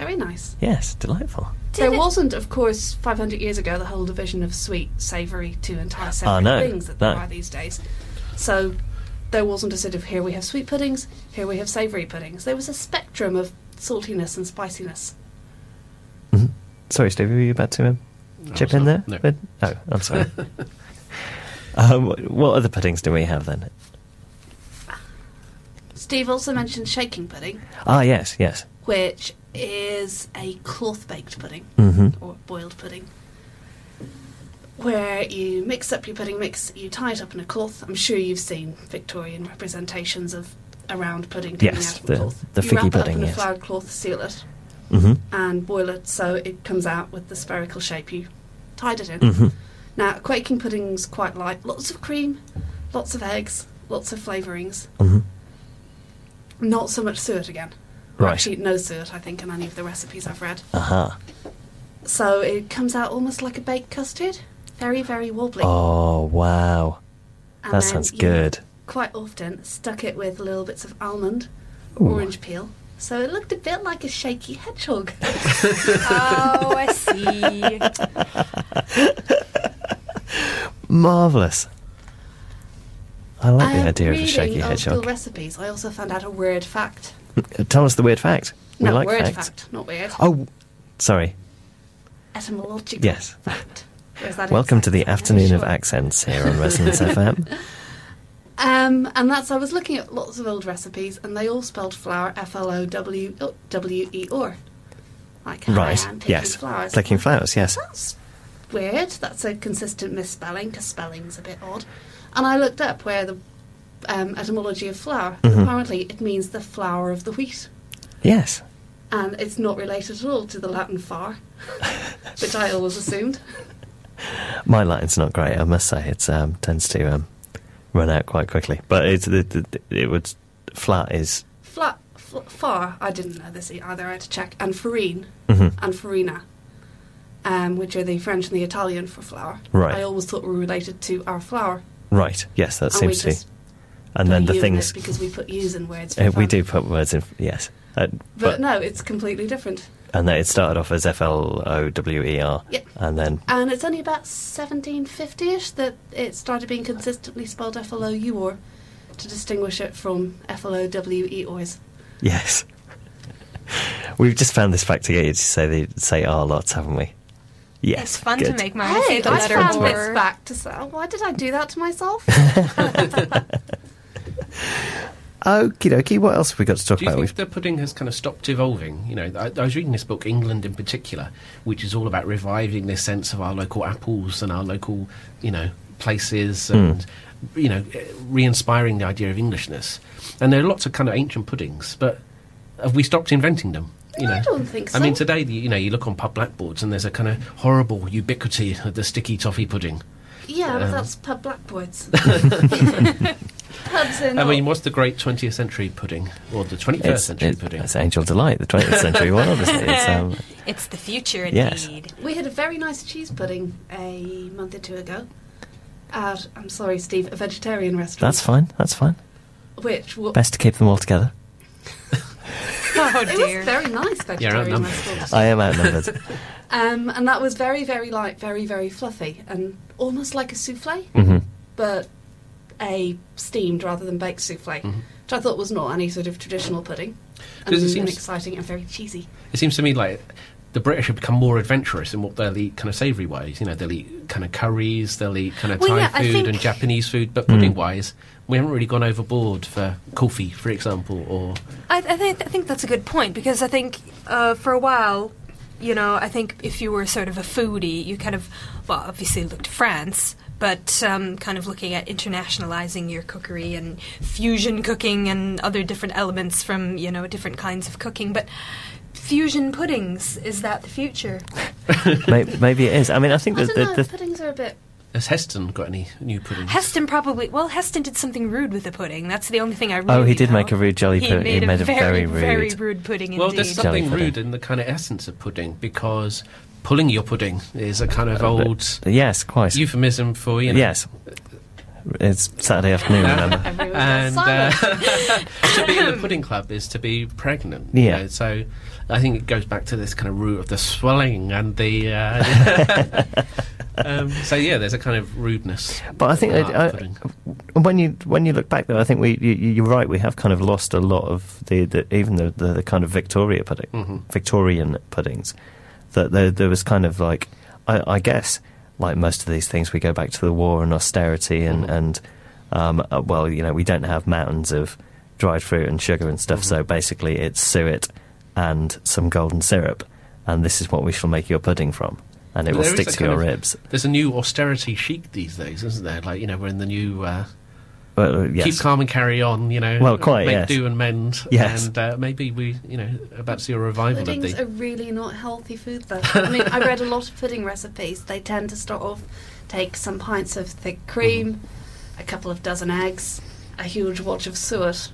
Very nice. Yes, delightful. there it- wasn't, of course, 500 years ago, the whole division of sweet, savoury, two entire separate Oh, no, things that there no. are these days. So there wasn't a sort of here we have sweet puddings, here we have savoury puddings. There was a spectrum of saltiness and spiciness. hmm Sorry, Steve, were you about to um, No, chip in there? No. But, oh, I'm sorry. um, what other puddings do we have then? Steve also mentioned shaking pudding, Ah, yes, yes. which is a cloth baked pudding hmm or boiled pudding. Where you mix up your pudding mix, you tie it up in a cloth. I'm sure you've seen Victorian representations of a round pudding coming Yes, out of the- cloth. the you figgy wrap it pudding, up in yes. a floured cloth, seal it, hmm and boil it so it comes out with the spherical shape you tied it in. hmm Now, quaking pudding's quite light. Lots of cream, lots of eggs, lots of flavourings. hmm Not so much suet again. Or Right. Actually, no suet, I think, in any of the recipes I've read. Uh huh. So it comes out almost like a baked custard. Very, very wobbly. Oh, wow. And That then sounds you good. Quite often stuck it with little bits of almond, Ooh. orange peel. So it looked a bit like a shaky hedgehog. oh, I see. Marvellous. I like the idea of a reading shaky old school hedgehog. recipes, I also found out a weird fact. Tell us the weird fact. We no, like word facts. fact, not weird. Oh, sorry. Etymological Yes. fact. That Welcome to the afternoon of accents here on Resonance FM. Um, and that's I was looking at lots of old recipes, and they all spelled flour F L O W W E R, like Right. picking Yes. flowers. Picking flowers. Yes. That's weird. That's a consistent misspelling because spelling's a bit odd. And I looked up where the um, etymology of flour. Mhm. Apparently, it means the flour of the wheat, Yes. and it's not related at all to the Latin far, which I always assumed. My Latin's not great, I must say. It um, tends to um, run out quite quickly. But it's, it, it, it would. Flat is. Flat, fl- far. I didn't know this either. I had to check. And farine. mhm. and farina, um, which are the French and the Italian for flour. Right. I always thought were related to our flour. Right. Yes, that and seems to. Just And put then the U in it things. because we put U's in words. For Uh, we do put words in. Yes. Uh, But, no, it's completely different. And then it started off as F L O W E R. Yep. And then. And it's only about 1750ish that it started being consistently spelled F L O U or to distinguish it from F L O W E O's. Yes. We've just found this fact to get you to say, the, say R lots, haven't we? Yes. it's fun good. to make mine Hey, say the I letter found this or. back to say, why did I do that to myself? Okie dokie, what else have we got to talk Do you about? think the pudding has kind of stopped evolving? You know, I, I was reading this book, England in particular, which is all about reviving this sense of our local apples and our local, you know, places and, you know, eh, re-inspiring the idea of Englishness. And there are lots of kind of ancient puddings, but have we stopped inventing them? You know, I don't think so. I mean, today you know you look on pub blackboards and there's a kind of horrible ubiquity of the sticky toffee pudding. Yeah, but Um, that's pub blackboards. Pubs. I mean, what's the great 20th century pudding or the 21st It's, century it's, pudding? it's Angel Delight, the 20th century one, obviously. It's, um, It's the future, Yes. indeed. we had a very nice cheese pudding a month or two ago at, I'm sorry, Steve, a vegetarian restaurant. that's fine, that's fine. Which wa- Best to keep them all together. Oh dear. it was very nice vegetarian outnumbered. restaurant. I am outnumbered. Um, and that was very, very light, very, very fluffy, and almost like a souffle, hmm but a steamed rather than baked souffle, Mhm. which I thought was not any sort of traditional pudding. And, 'Cause it and seems- exciting and very cheesy. It seems to me like the British have become more adventurous in what they'll eat kind of savoury ways. You know, they'll eat kind of curries, they'll eat kind of Well, Thai yeah, food think- and Japanese food, but Mm. pudding wise, we haven't really gone overboard for coffee, for example, or I, I think I think that's a good point because I think uh, for a while, you know, I think if you were sort of a foodie, you kind of, well, obviously looked to France, but um, kind of looking at internationalizing your cookery and fusion cooking and other different elements from you know different kinds of cooking, but. Fusion puddings is that the future? maybe, maybe it is. I mean, I think I that don't know, the, the, puddings are a bit. has Heston got any new puddings? Heston probably well, Heston did something rude with the pudding. That's the only thing I really Oh, he did know. make a rude jelly He pudding. made, He made a a very, very very rude- rude pudding well, indeed. there's Jelly something pudding. rude in the kind of essence of pudding because pulling your pudding is a kind of Uh, but- old yes, quite. euphemism for you know. Yes. It's Saturday afternoon, remember? And uh, to be in the pudding club is to be pregnant. Yeah. You know, so I think it goes back to this kind of root of the swelling and the. Uh, um, so yeah, there's a kind of rudeness. But I think I, I, when you when you look back, though, I think we you, you're right. We have kind of lost a lot of the, the even the, the, the kind of Victoria pudding, Mhm. Victorian puddings. That there, there was kind of like I, I guess like most of these things, we go back to the war and austerity and Mhm. and um, uh, well, you know, we don't have mountains of dried fruit and sugar and stuff. So basically, it's suet and some golden syrup, and this is what we shall make your pudding from, and it But will stick to your of- ribs. There's a new austerity chic these days, isn't there? Like you know, we're in the new. Uh, Well, uh, yes. Keep calm and carry on, you know. Well, quite, Make yes. do and mend. Yes. And uh, maybe we, you know, about to see a revival of these. Puddings are really not healthy food, though. I mean, I read a lot of pudding recipes. They tend to start off, take some pints of thick cream, a couple of dozen eggs, a huge watch of suet.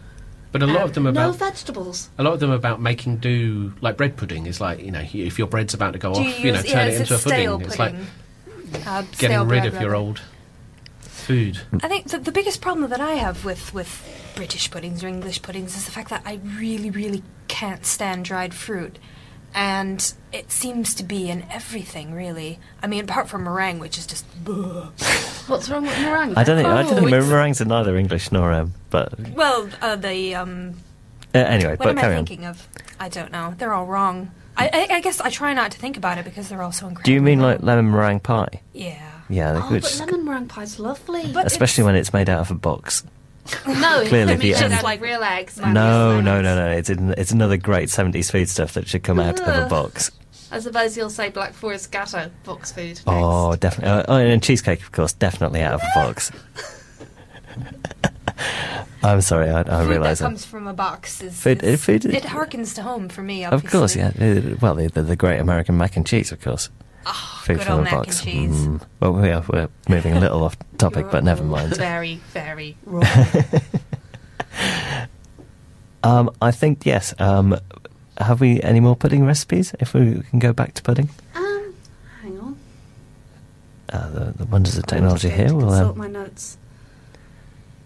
But a lot and of them no about vegetables. a lot of them about making do like bread pudding is like you know if your bread's about to go Do off, you you know, use, turn yeah, it is into a stale pudding. It's like pudding? Uh, getting rid bread, of your rather. old food. I think the, the biggest problem that I have with, with British puddings or English puddings is the fact that I really, really can't stand dried fruit. And it seems to be in everything, really. I mean, apart from meringue, which is just. What's wrong with meringue? I don't think I don't Oh, think it's- meringues are neither English nor um. But Well, uh, the. Um, uh, anyway, what but am I carry on. thinking of? I don't know. They're all wrong. I, I, I guess I try not to think about it because they're all so incredible. Do you mean like lemon meringue pie? Yeah. Yeah, they Oh, could but lemon meringue pie's lovely. But especially when it's made out of a box. no, clearly I the just end- like real eggs. No, and no, no, no. It's in, it's another great seventies food stuff that should come out of a box. I suppose you'll say Black Forest Gateau box food. Next. Oh, definitely. Uh, oh, and cheesecake, of course, definitely out of a box. I'm sorry, I, I realise that that. comes from a box is. Food- is- uh, food- it harkens to home for me, Of course, yeah. Uh, Well, the, the, the great American mac and cheese, of course. Oh, Food good from old mac box. and cheese. Mm. Well, we are, we're moving a little off topic, but never mind. Very, very wrong. Um, I think yes. Um, have we any more pudding recipes? If we can go back to pudding, um, hang on. uh, the, the wonders of technology just here. consult um, my notes.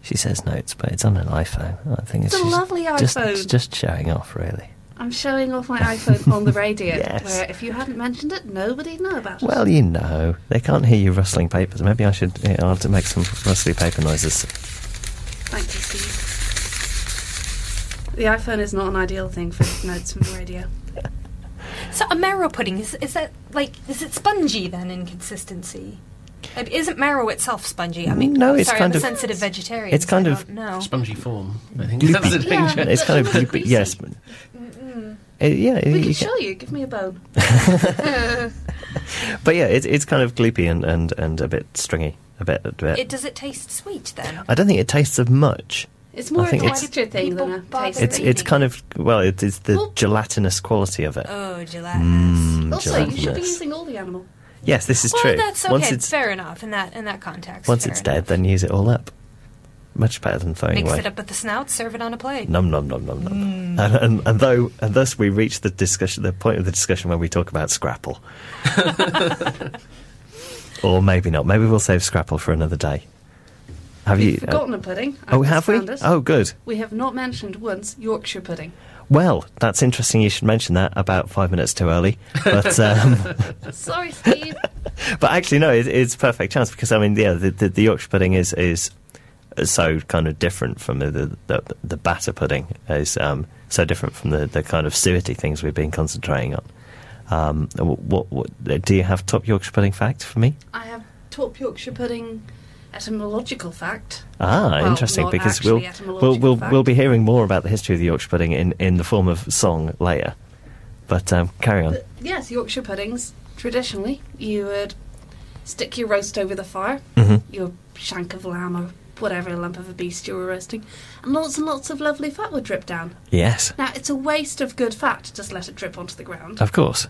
she says notes, but it's on an iPhone. I think it's, It's a just, lovely just iPhone. just showing off, really. I'm showing off my iPhone on the radio. Yes. Where if you hadn't mentioned it, nobody'd know about it. Well, you know, they can't hear you rustling papers. Maybe I should. Yeah, I'll have to make some rustly paper noises. Thank you, Steve. The iPhone is not an ideal thing for notes from the radio. So a marrow pudding is is that like is it spongy then in consistency? Like, isn't marrow itself spongy? I mean, No, it's sorry, kind I'm a of- sensitive vegetarian. it's kind so of- don't. Spongy form, I think. Gloopy. That's the Yeah. It's kind of But yes. Greasy. Uh, yeah, We you can can- show you. Give me a bone. but yeah, it's it's kind of gloopy and, and, and a bit stringy, a bit a bit. It does it taste sweet then? I don't think it tastes of much. It's more I think a texture thing than a taste It's thing. it's kind of well, it is the Well- gelatinous quality of it. Oh, gelatinous. Mm, Also, you should be using all the animal. Yes, this is well, true. that's okay. Once it's fair enough in that in that context. once it's enough. dead, then use it all up. Much better than throwing Mix away. it up with the snout, serve it on a plate. Num num num num num. Mm. And, and, and though and thus we reach the discussion, the point of the discussion where we talk about Scrapple, or maybe not. Maybe we'll save Scrapple for another day. Have We've you? uh, a pudding. oh, I've just have we? it. Oh, good. We have not mentioned once Yorkshire pudding. Well, that's interesting. You should mention that about five minutes too early. But um, Sorry, Steve. but actually, no, it, it's a perfect chance because I mean, yeah, the, the, the Yorkshire pudding is is so kind of different from the the, the, the batter pudding is um, so different from the, the kind of suety things we've been concentrating on. Um, what, what do you have top Yorkshire pudding fact for me? I have top Yorkshire pudding etymological fact. Ah, Well, interesting because we'll we'll we'll, fact. we'll be hearing more about the history of the Yorkshire pudding in, in the form of song later. But um, carry on. But yes, Yorkshire puddings, traditionally, you would stick your roast over the fire, hmm your shank of lamb or whatever lump of a beast you were roasting, and lots and lots of lovely fat would drip down. Yes, Now, it's a waste of good fat to just let it drip onto the ground. of course.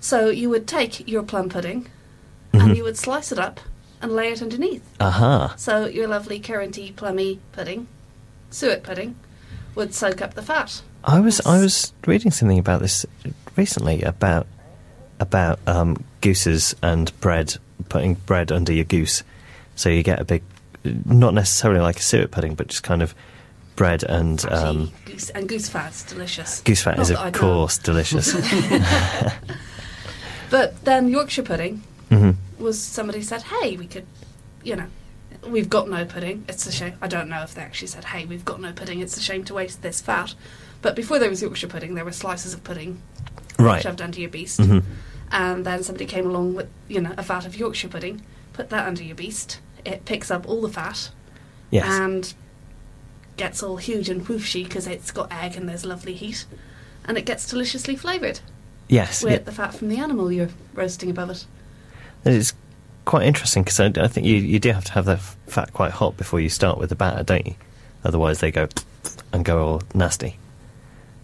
So you would take your plum pudding Mhm. and you would slice it up and lay it underneath. Aha. So your lovely curranty plummy pudding, suet pudding, would soak up the fat. I was I was reading something about this recently about about um, gooses and bread putting bread under your goose, so you get a big, not necessarily like a suet pudding, but just kind of bread and um, goose and goose fat's delicious. goose fat Not is that of know. course delicious. But then Yorkshire pudding hmm was somebody said, "Hey, we could, you know, we've got no pudding. It's a shame. I don't know if they actually said, "Hey, we've got no pudding. It's a shame to waste this fat." But before there was Yorkshire pudding, there were slices of pudding Right. shoved under your beast, hmm and then somebody came along with, you know, a vat of Yorkshire pudding, put that under your beast. It picks up all the fat Yes. and gets all huge and whooshy because it's got egg and there's lovely heat, and it gets deliciously flavoured yes. with yeah. the fat from the animal you're roasting above it. It's quite interesting because I, I think you, you do have to have that f- fat quite hot before you start with the batter, don't you? Otherwise, they go and go all nasty.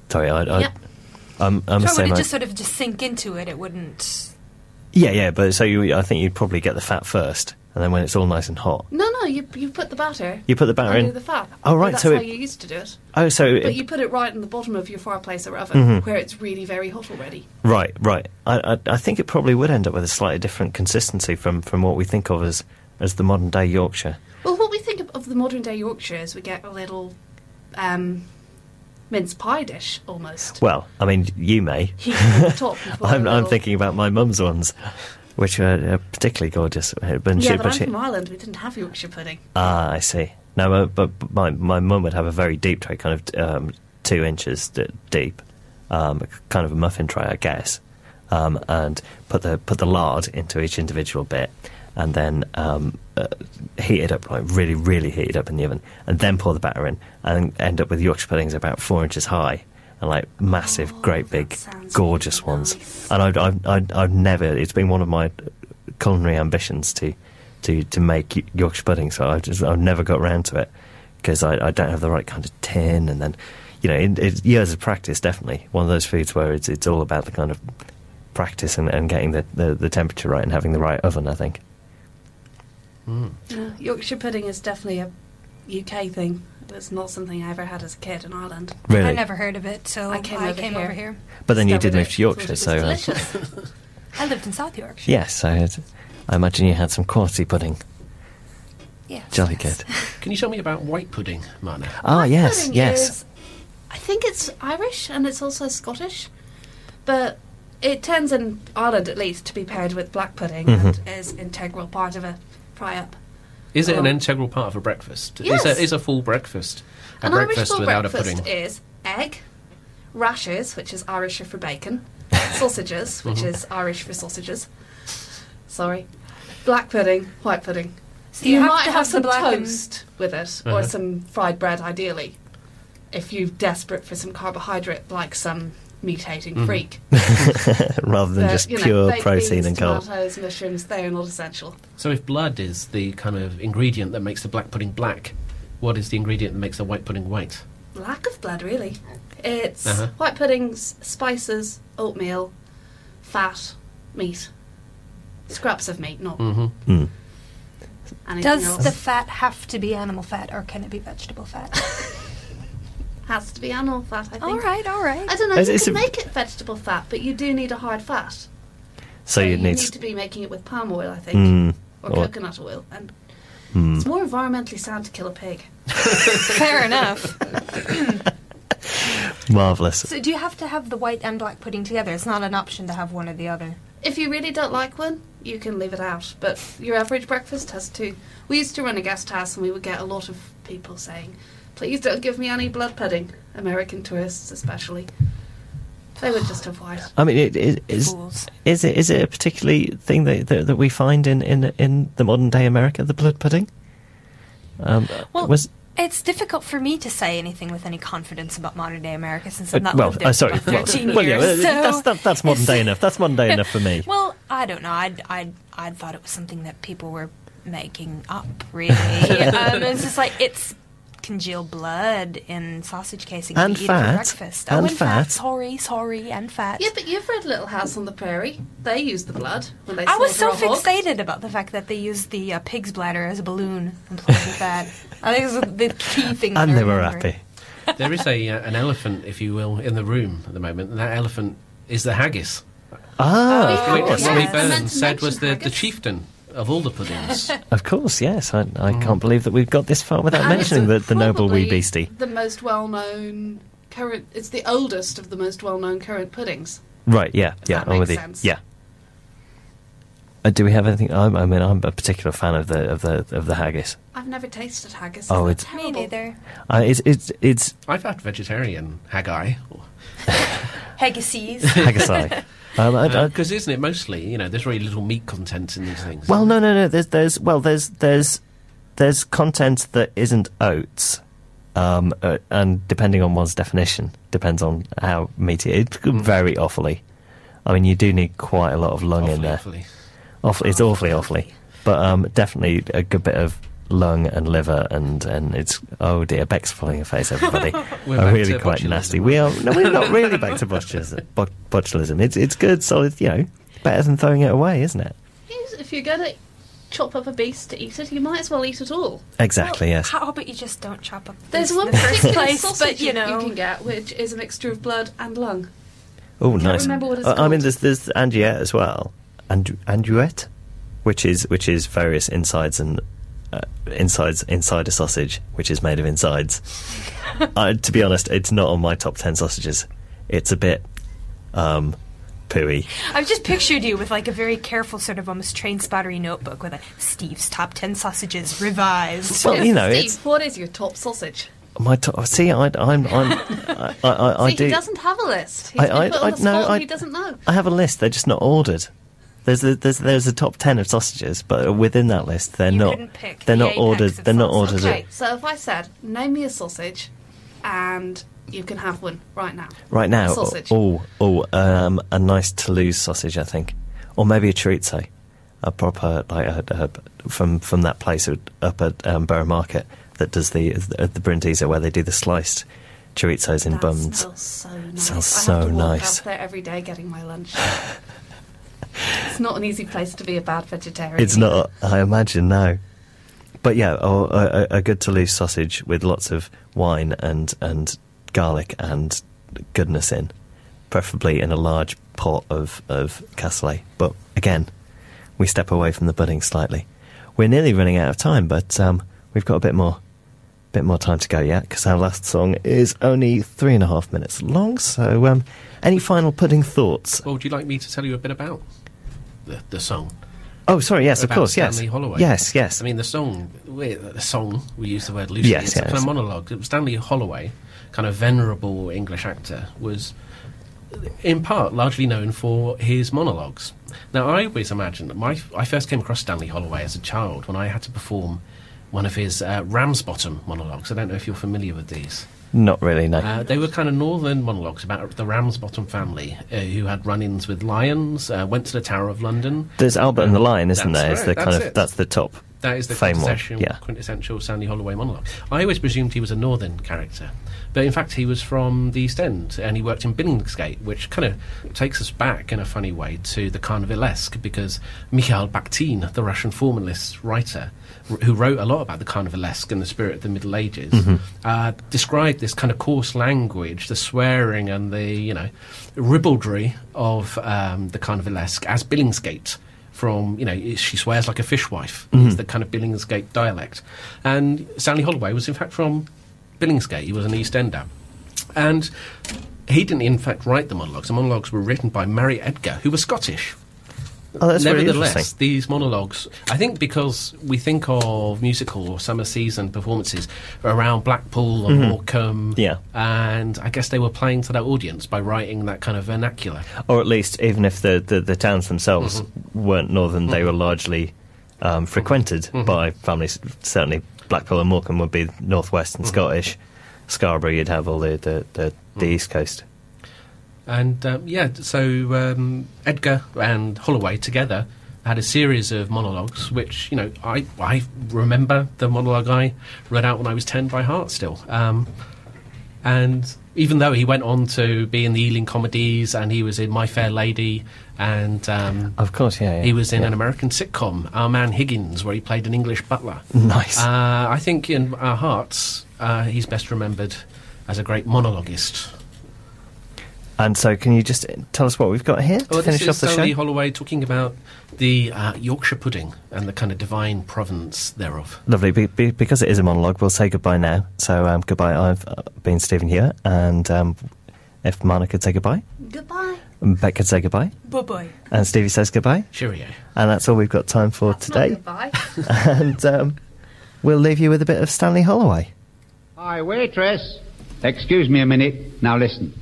Sorry, I, I, Yep. I'm, I'm So would it just sort of just sink into it? It wouldn't. yeah, yeah, but so you, I think you'd probably get the fat first, and then when it's all nice and hot, No, no, you you put the batter you put the batter in. the fat. Oh, Well, right, That's so how it- you used to do it. Oh, so But it- you put it right in the bottom of your fireplace or oven, Mhm. where it's really very hot already. right, right. I, I, I think it probably would end up with a slightly different consistency from, from what we think of as as the modern day Yorkshire. Well, what we think of, of the modern day Yorkshire is we get a little um, mince pie dish almost. Well, I mean, you may. Heat at the top. and put a I'm, I'm thinking about my mum's ones, which are uh, particularly gorgeous. Uh, she, Yeah, but but I'm she- from Ireland. We didn't have Yorkshire pudding. Ah, I see. No, but, but my my mum would have a very deep tray, kind of um, two inches d- deep, um, kind of a muffin tray, I guess, um, and put the put the lard into each individual bit, and then um, uh, heat it up, like really, really heat it up in the oven, and then pour the batter in, and end up with Yorkshire puddings about four inches high. And like massive, Oh, great, big, gorgeous ones, and I've, I've, I've, I've never. It's been one of my culinary ambitions to to to make Yorkshire pudding. So I just I've never got around to it because I, I don't have the right kind of tin, and then you know, in, it's years of practice. Definitely one of those foods where it's it's all about the kind of practice and, and getting the, the, the temperature right and having the right oven. I think. Hmm. Yeah, Yorkshire pudding is definitely a UK thing. It's not something I ever had as a kid in Ireland. Really, I never heard of it, so I came over here. over here. but then you did move to Yorkshire, so it uh, was delicious. I lived in South Yorkshire. yes, I, had, I imagine you had some quality pudding. Yes. Jolly yes. good. Can you tell me about white pudding, Marna? Ah, Black yes, yes. is- I think it's Irish and it's also Scottish, but it tends in Ireland at least to be paired with black pudding Mhm. and is integral part of a fry up. Is it an Oh. integral part of a breakfast? Yes. Is, a, is a full breakfast a An Irish breakfast full without breakfast a pudding? is egg, rashers, which is Irish for bacon, sausages, which Mhm. is Irish for sausages. Sorry, black pudding, white pudding. So you, have might to have, have some the black and- toast with it, Uh-huh. or some fried bread, ideally, if you're desperate for some carbohydrate, like some mutating Mhm. freak. Rather than But, just you know, pure protein beans, and carb. Tomatoes, mushrooms, they are not essential. So if blood is the kind of ingredient that makes the black pudding black, what is the ingredient that makes the white pudding white? Lack of blood, really. It's Uh-huh. white puddings, spices, oatmeal, fat, meat. Scraps of meat, not Mm-hmm. Mm. anything Does else. the fat have to be animal fat, or can it be vegetable fat? Has to be animal fat, I think. all right, all right. I don't know, It's- you it's can a- make it vegetable fat, but you do need a hard fat. So you you'd need. need to be making it with palm oil, I think, Mm, or or- coconut oil, and mm. it's more environmentally sound to kill a pig. Fair enough. Marvelous. So, do you have to have the white and black pudding together? It's not an option to have one or the other. If you really don't like one, you can leave it out. But your average breakfast has two. We used to run a guest house, and we would get a lot of people saying, "Please don't give me any blood pudding." American tourists, especially, they would just have white. I mean, it, it is. Fools. Is it is it a particularly thing that that, that we find in, in in the modern day America, the blood pudding? Um, Well, was It's difficult for me to say anything with any confidence about modern day America since I've uh, not well, lived there uh, sorry. about Well, 13 well, yeah, years. uh, so that's that, that's modern day enough. That's modern day enough for me. Well, I don't know. I'd, I'd, I'd thought it was something that people were making up, really. um, it's just like, it's congealed blood in sausage casing And to eat fat. for breakfast. And oh, and fat. fat. Sorry, sorry, and fat. Yeah, but you've read Little House on the Prairie. They use the blood when they I was so slaughter a fixated about the fact that they used the uh, pig's bladder as a balloon and played with that. I think it was the key thing. and they were happy. there is a uh, an elephant, if you will, in the room at the moment, and that elephant is the haggis. Ah, Oh, of Which course. yeah. Robbie Burns said was mention the, the chieftain of all the puddings. Of course, yes. I, I can't believe that we've got this far without And it's mentioning the, the noble wee beastie. The most well-known current. It's the oldest of the most well-known current puddings. Right, yeah, If yeah, that I'm with makes you. sense. Yeah. Uh, do we have anything? I'm, I mean, I'm a particular fan of the of the of the haggis. I've never tasted haggis. Oh, They're it's- Me neither. Uh, it's it's it's I've had vegetarian haggai. Haggisies. haggisi. Um, I- I- Because isn't it mostly, you know, there's very little meat content in these things. well, no, no, no. There's there's well, there's there's there's content that isn't oats, um, uh, and depending on one's definition, depends on how meaty it. Hmm. It's very awfully. I mean, you do need quite a lot of lung in there. awfully. Awfully, it's awfully awfully, but um, definitely a good bit of lung and liver, and and it's oh dear, Beck's falling her face, everybody. We're are really quite nasty. We are no, we're not really back to botulism. bo- botulism. It's it's good, solid. You know, better than throwing it away, isn't it? If you're going to chop up a beast to eat it, you might as well eat it all. Exactly. yes. How about you just don't chop up? There's this one in the first particular place, sausage but you know, you can get, which is a mixture of blood and lung. Oh, nice. remember what it's Uh, I mean, called. there's there's andouillette as well, and andouillette, which is which is various insides and uh, insides inside a sausage, which is made of insides. uh, to be honest, it's not on my top ten sausages. It's a bit um, pooey. I've just pictured you with like a very careful sort of almost train spottery notebook with a Steve's top ten sausages revised. Well, you know, Steve, it's what is your top sausage? my top. See, I, I'm I'm I, I, I, I do. he doesn't have a list. He's I- been I- put on I- the no, I- he doesn't know. I have a list. They're just not ordered. There's a, there's there's a top ten of sausages, but within that list, they're You not pick they're the not ordered. They're not ordered. Okay, so if I said, name me a sausage, and you can have one right now. Right now, Sausage. oh, oh, um, a nice Toulouse sausage, I think, or maybe a chorizo, a proper like a, a, from from that place up at um, Borough Market that does the the, the Brindisa where they do the sliced chorizos in that buns. smells so nice. Sounds I have so to walk nice. out there every day getting my lunch. it's not an easy place to be a bad vegetarian. It's not, I imagine, no. But yeah, a, a, a good Toulouse sausage with lots of wine and and garlic and goodness in, preferably in a large pot of of cassoulet. But again, we step away from the pudding slightly. We're nearly running out of time, but um, we've got a bit more bit more time to go yet because our last song is only three and a half minutes long. So, um, any final pudding thoughts? Well, would you like me to tell you a bit about the, the song? Oh, sorry, yes, of about course, yes, Stanley Holloway. yes, yes. I mean, the song, we, the song, we use the word loosely. Yes, it's a kind of monologue. It was Stanley Holloway, kind of venerable English actor, was in part largely known for his monologues. Now, I always imagined that my I first came across Stanley Holloway as a child when I had to perform one of his uh, Ramsbottom monologues. I don't know if you're familiar with these. Not really, no. Uh, they were kind of northern monologues about the Ramsbottom family uh, who had run-ins with lions, uh, went to the Tower of London. There's Albert and the Lion, isn't That's there? Is right, the kind of it. that's the top That is the fame quintessential, yeah. quintessential Stanley Holloway monologue. I always presumed he was a northern character, but in fact he was from the East End and he worked in Billingsgate, which kind of takes us back in a funny way to the Carnivalesque because Mikhail Bakhtin, the Russian formalist writer, r- who wrote a lot about the Carnivalesque and the spirit of the Middle Ages, uh, described this kind of coarse language, the swearing and the you know ribaldry of um, the Carnivalesque as Billingsgate from you know she swears like a fishwife mm-hmm. It's the kind of Billingsgate dialect, and Stanley Holloway was in fact from Billingsgate. He was an East Ender, and he didn't in fact write the monologues. The monologues were written by Marriott Edgar, who was Scottish. Oh, really Nevertheless, these monologues, I think because we think of musical or summer season performances around Blackpool and mm-hmm. Morecambe, Mm-hmm. Yeah. and I guess they were playing to that audience by writing that kind of vernacular. Or at least, even if the, the, the towns themselves mm-hmm. weren't northern, they mm-hmm. were largely um, frequented by families. Certainly, Blackpool and Morecambe would be northwest and Scottish. Scarborough, you'd have all the, the, the, the east coast. And um, yeah, so um, Edgar and Holloway together had a series of monologues, which you know I I remember the monologue I read out when I was ten by heart still. Um, and even though he went on to be in the Ealing comedies and he was in My Fair Lady and um, Of course, yeah. yeah he was in yeah. an American sitcom, Our Man Higgins, where he played an English butler. Nice. Uh, I think in our hearts, uh, he's best remembered as a great monologuist. And so, can you just tell us what we've got here to Well, finish this off is the Stanley show? Holloway talking about the uh, Yorkshire pudding and the kind of divine province thereof. Lovely. Be, be, because it is a monologue, we'll say goodbye now. So, um, goodbye. I've uh, been Stephen here, and um, if Marna could say goodbye, Goodbye. and Beck could say goodbye, Bye bye. and Stevie says goodbye, Cheerio. and that's all we've got time for That's today. Goodbye. and um, we'll leave you with a bit of Stanley Holloway. Hi, waitress. Excuse me a minute. Now listen.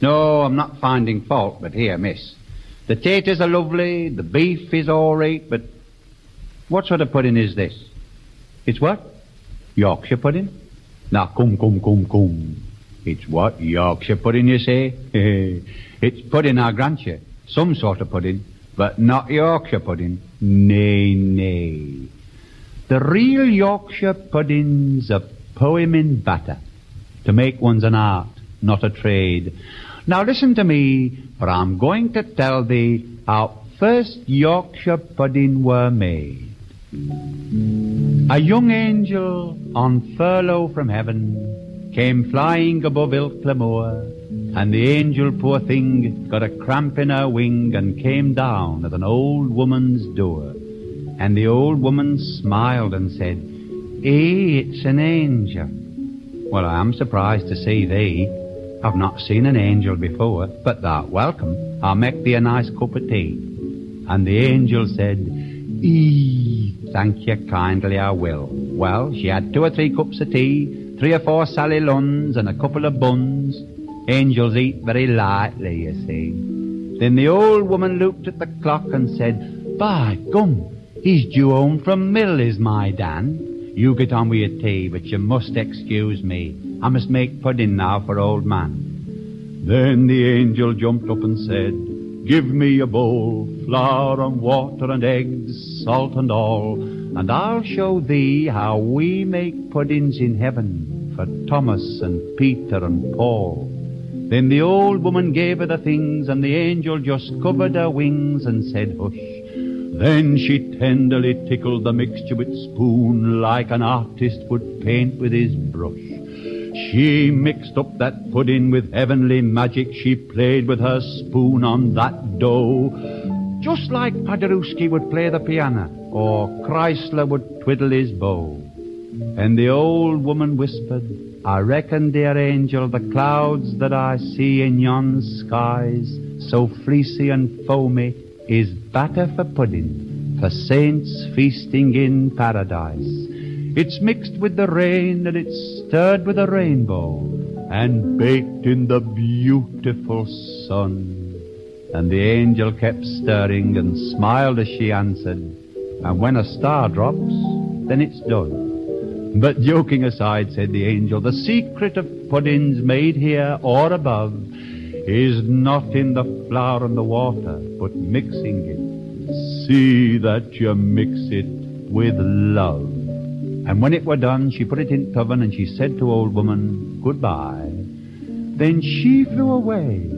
No, I'm not finding fault, but here, miss. The taters are lovely, the beef is all right, but what sort of pudding is this? It's what? Yorkshire pudding? Now, come, come, come, come. It's what? Yorkshire pudding, you say? it's pudding, I grant you. Some sort of pudding, but not Yorkshire pudding. Nay, nay. The real Yorkshire pudding's a poem in batter. To make one's an art, not a trade. Now listen to me, for I'm going to tell thee how first Yorkshire pudding were made. A young angel on furlough from heaven came flying above Ilkla Moor, and the angel, poor thing, got a cramp in her wing and came down at an old woman's door. And the old woman smiled and said, Eh, it's an angel. Well, I am surprised to see thee. I've not seen an angel before, but thou'rt welcome. I'll make thee a nice cup of tea. And the angel said, Ee, thank you kindly, I will. Well, she had two or three cups of tea, three or four Sally Lunns, and a couple of buns. Angels eat very lightly, you see. Then the old woman looked at the clock and said, By gum, he's due home from mill, is my Dan. You get on with your tea, but you must excuse me. I must make pudding now for old man. Then the angel jumped up and said, Give me a bowl, flour and water and eggs, salt and all, and I'll show thee how we make puddings in heaven for Thomas and Peter and Paul. Then the old woman gave her the things, and the angel just covered her wings and said, Hush. Then she tenderly tickled the mixture with spoon like an artist would paint with his brush. She mixed up that pudding with heavenly magic. She played with her spoon on that dough. Just like Paderewski would play the piano, or Kreisler would twiddle his bow. And the old woman whispered, I reckon, dear angel, the clouds that I see in yon skies, so fleecy and foamy, is batter for pudding, for saints feasting in paradise. It's mixed with the rain and it's stirred with a rainbow and baked in the beautiful sun. And the angel kept stirring and smiled as she answered, and when a star drops, then it's done. But joking aside, said the angel, the secret of puddings made here or above is not in the flour and the water, but mixing it. See that you mix it with love. And when it were done, she put it in t'oven and she said to old woman, goodbye. Then she flew away,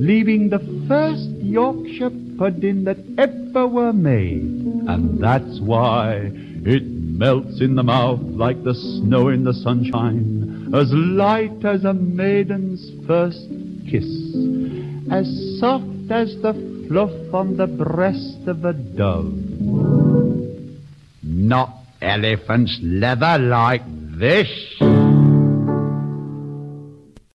leaving the first Yorkshire pudding that ever were made. And that's why it melts in the mouth like the snow in the sunshine, as light as a maiden's first kiss, as soft as the fluff on the breast of a dove. Not elephant's leather like this.